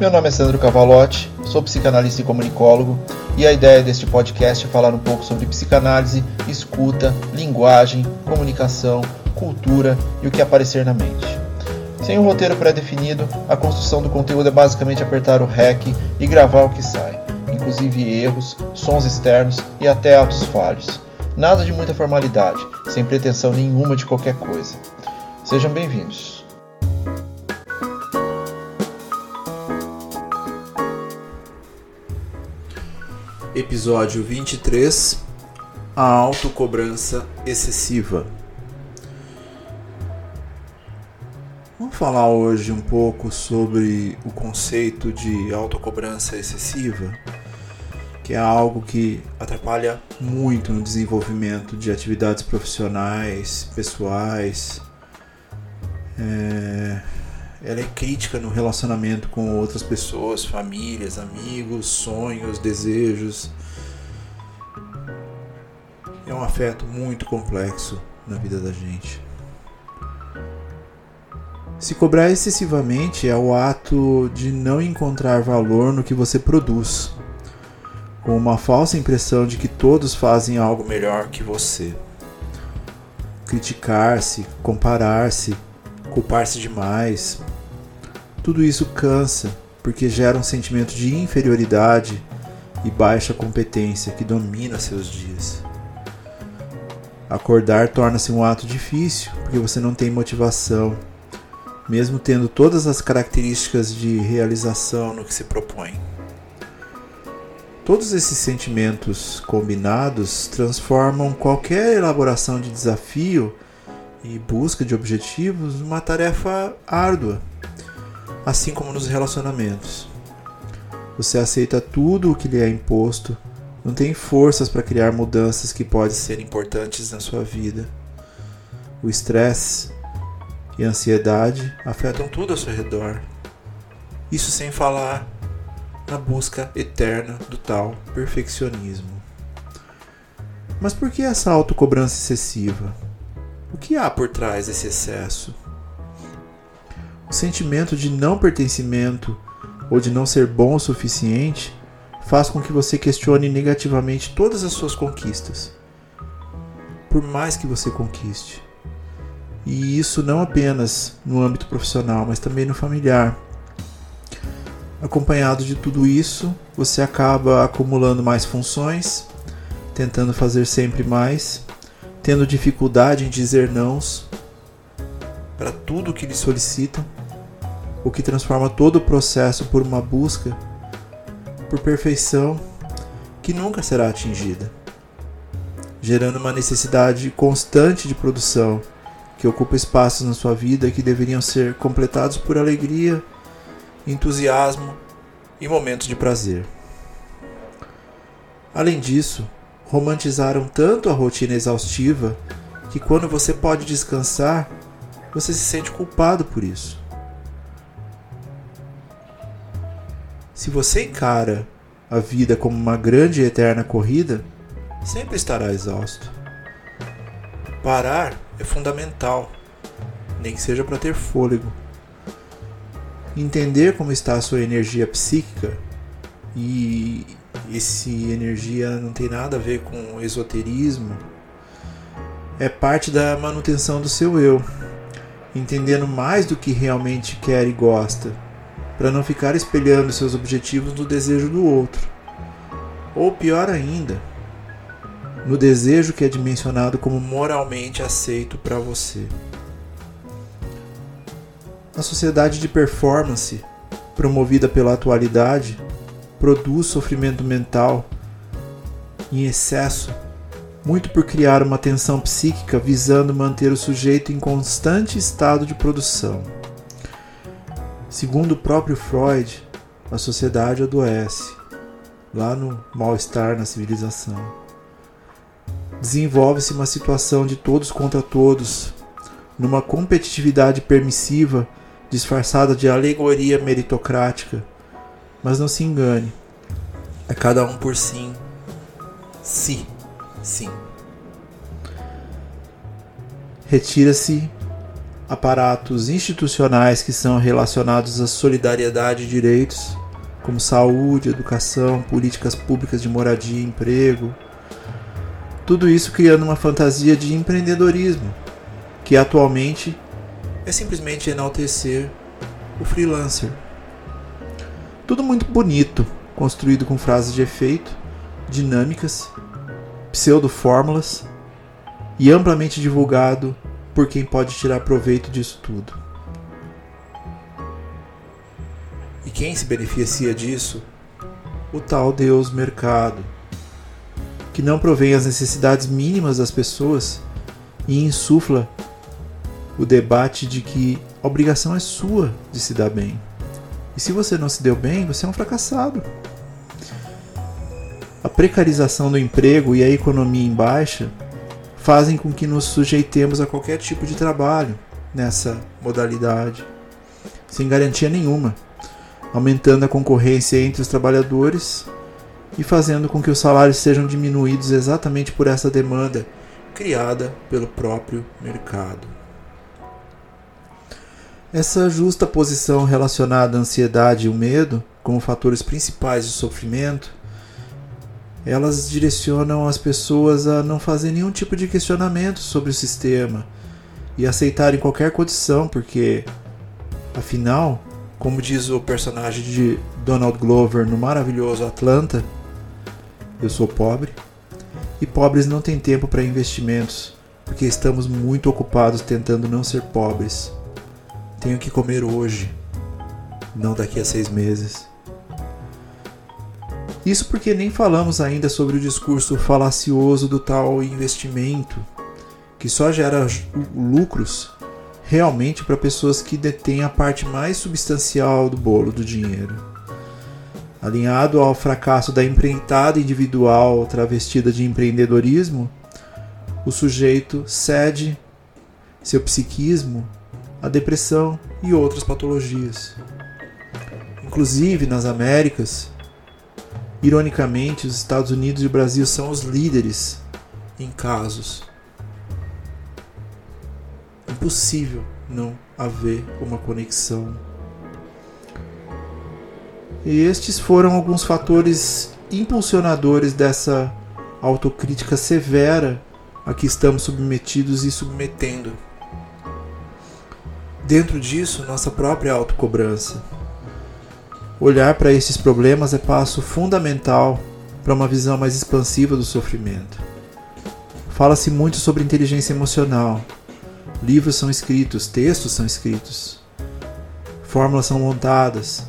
Meu nome é Sandro Cavalotti, sou psicanalista e comunicólogo, e a ideia deste podcast é falar um pouco sobre psicanálise, escuta, linguagem, comunicação, cultura e o que aparecer na mente. Sem um roteiro pré-definido, a construção do conteúdo é basicamente apertar o REC e gravar o que sai, inclusive erros, sons externos e até atos falhos. Nada de muita formalidade, sem pretensão nenhuma de qualquer coisa. Sejam bem-vindos. Episódio 23 A autocobrança excessiva. Vamos falar hoje um pouco sobre o conceito de autocobrança excessiva, que é algo que atrapalha muito no desenvolvimento de atividades profissionais, pessoais. É... Ela é crítica no relacionamento com outras pessoas, famílias, amigos, sonhos, desejos. É um afeto muito complexo na vida da gente. Se cobrar excessivamente é o ato de não encontrar valor no que você produz, com uma falsa impressão de que todos fazem algo melhor que você. Criticar-se, comparar-se, culpar-se demais. Tudo isso cansa, porque gera um sentimento de inferioridade e baixa competência que domina seus dias. Acordar torna-se um ato difícil, porque você não tem motivação mesmo tendo todas as características de realização no que se propõe. Todos esses sentimentos combinados transformam qualquer elaboração de desafio e busca de objetivos numa tarefa árdua, assim como nos relacionamentos. Você aceita tudo o que lhe é imposto, não tem forças para criar mudanças que podem ser importantes na sua vida. O estresse e ansiedade afetam tudo ao seu redor. Isso sem falar na busca eterna do tal perfeccionismo. Mas por que essa autocobrança excessiva? O que há por trás desse excesso? O sentimento de não pertencimento ou de não ser bom o suficiente faz com que você questione negativamente todas as suas conquistas. Por mais que você conquiste. E isso não apenas no âmbito profissional, mas também no familiar. Acompanhado de tudo isso, você acaba acumulando mais funções, tentando fazer sempre mais, tendo dificuldade em dizer nãos para tudo o que lhe solicitam, o que transforma todo o processo por uma busca por perfeição que nunca será atingida, gerando uma necessidade constante de produção que ocupa espaços na sua vida que deveriam ser completados por alegria, entusiasmo e momentos de prazer. Além disso, romantizaram tanto a rotina exaustiva que quando você pode descansar, você se sente culpado por isso. Se você encara a vida como uma grande e eterna corrida, sempre estará exausto. Parar é fundamental, nem que seja para ter fôlego. Entender como está a sua energia psíquica e esse energia não tem nada a ver com esoterismo, é parte da manutenção do seu eu, entendendo mais do que realmente quer e gosta, para não ficar espelhando seus objetivos no desejo do outro. Ou pior ainda, no desejo que é dimensionado como moralmente aceito para você. A sociedade de performance, promovida pela atualidade, produz sofrimento mental em excesso, muito por criar uma tensão psíquica visando manter o sujeito em constante estado de produção. Segundo o próprio Freud, a sociedade adoece, lá no mal-estar na civilização desenvolve-se uma situação de todos contra todos, numa competitividade permissiva disfarçada de alegoria meritocrática. Mas não se engane, é cada um por si. Si, sim. Retira-se aparatos institucionais que são relacionados à solidariedade e direitos, como saúde, educação, políticas públicas de moradia e emprego. Tudo isso criando uma fantasia de empreendedorismo, que atualmente é simplesmente enaltecer o freelancer. Tudo muito bonito, construído com frases de efeito, dinâmicas, pseudo-fórmulas e amplamente divulgado por quem pode tirar proveito disso tudo. E quem se beneficia disso? O tal Deus mercado, que não provém as necessidades mínimas das pessoas e insufla o debate de que a obrigação é sua de se dar bem. E se você não se deu bem, você é um fracassado. A precarização do emprego e a economia em baixa fazem com que nos sujeitemos a qualquer tipo de trabalho nessa modalidade, sem garantia nenhuma, aumentando a concorrência entre os trabalhadores e fazendo com que os salários sejam diminuídos exatamente por essa demanda criada pelo próprio mercado. Essa justa posição relacionada à ansiedade e o medo como fatores principais de sofrimento, elas direcionam as pessoas a não fazer nenhum tipo de questionamento sobre o sistema e aceitarem qualquer condição, porque, afinal, como diz o personagem de Donald Glover no maravilhoso Atlanta, eu sou pobre e pobres não têm tempo para investimentos, porque estamos muito ocupados tentando não ser pobres. Tenho que comer hoje, não daqui a seis meses. Isso porque nem falamos ainda sobre o discurso falacioso do tal investimento, que só gera lucros realmente para pessoas que detêm a parte mais substancial do bolo do dinheiro. Alinhado ao fracasso da empreitada individual travestida de empreendedorismo, o sujeito cede seu psiquismo a depressão e outras patologias. Inclusive nas Américas, ironicamente, os Estados Unidos e o Brasil são os líderes em casos. Impossível não haver uma conexão. E estes foram alguns fatores impulsionadores dessa autocrítica severa a que estamos submetidos e submetendo. Dentro disso, nossa própria autocobrança. Olhar para esses problemas é passo fundamental para uma visão mais expansiva do sofrimento. Fala-se muito sobre inteligência emocional. Livros são escritos, textos são escritos, fórmulas são montadas,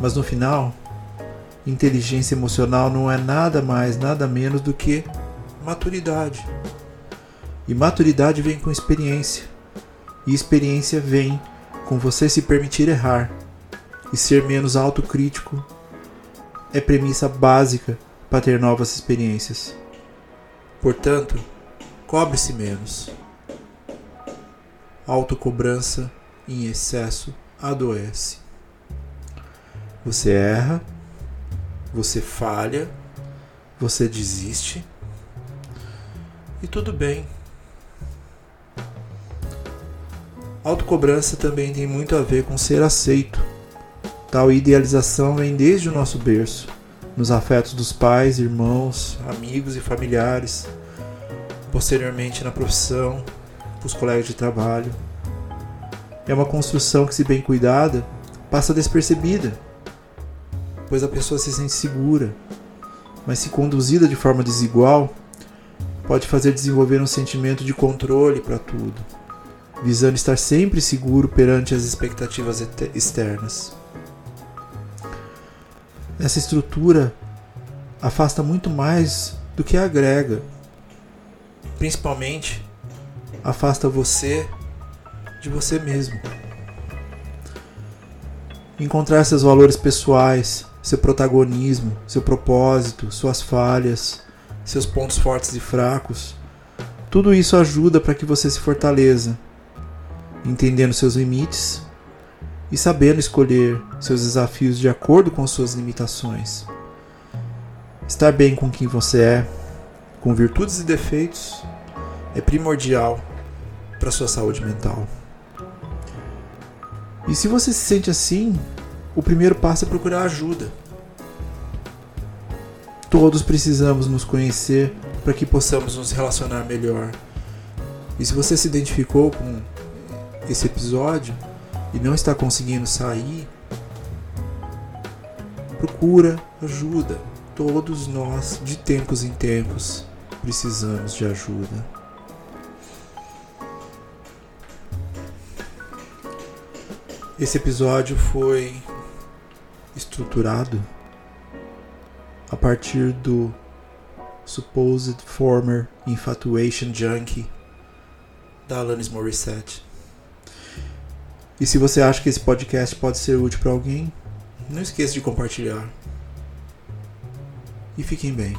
mas no final, inteligência emocional não é nada mais, nada menos do que maturidade. E maturidade vem com experiência. E experiência vem com você se permitir errar e ser menos autocrítico é premissa básica para ter novas experiências. Portanto, cobre-se menos. Autocobrança em excesso adoece. Você erra, você falha, você desiste e tudo bem. Autocobrança também tem muito a ver com ser aceito. Tal idealização vem desde o nosso berço, nos afetos dos pais, irmãos, amigos e familiares, posteriormente na profissão, os colegas de trabalho. É uma construção que, se bem cuidada, passa despercebida, pois a pessoa se sente segura, mas se conduzida de forma desigual, pode fazer desenvolver um sentimento de controle para tudo visando estar sempre seguro perante as expectativas externas. Essa estrutura afasta muito mais do que agrega. Principalmente, afasta você de você mesmo. Encontrar seus valores pessoais, seu protagonismo, seu propósito, suas falhas, seus pontos fortes e fracos, tudo isso ajuda para que você se fortaleça entendendo seus limites e sabendo escolher seus desafios de acordo com suas limitações. Estar bem com quem você é, com virtudes e defeitos, é primordial para sua saúde mental. E se você se sente assim, o primeiro passo é procurar ajuda. Todos precisamos nos conhecer para que possamos nos relacionar melhor. E se você se identificou com esse episódio e não está conseguindo sair, procura ajuda. Todos nós, de tempos em tempos, precisamos de ajuda. Esse episódio foi estruturado a partir do Supposed Former Infatuation Junkie da Alanis Morissette. E se você acha que esse podcast pode ser útil para alguém, não esqueça de compartilhar. E fiquem bem.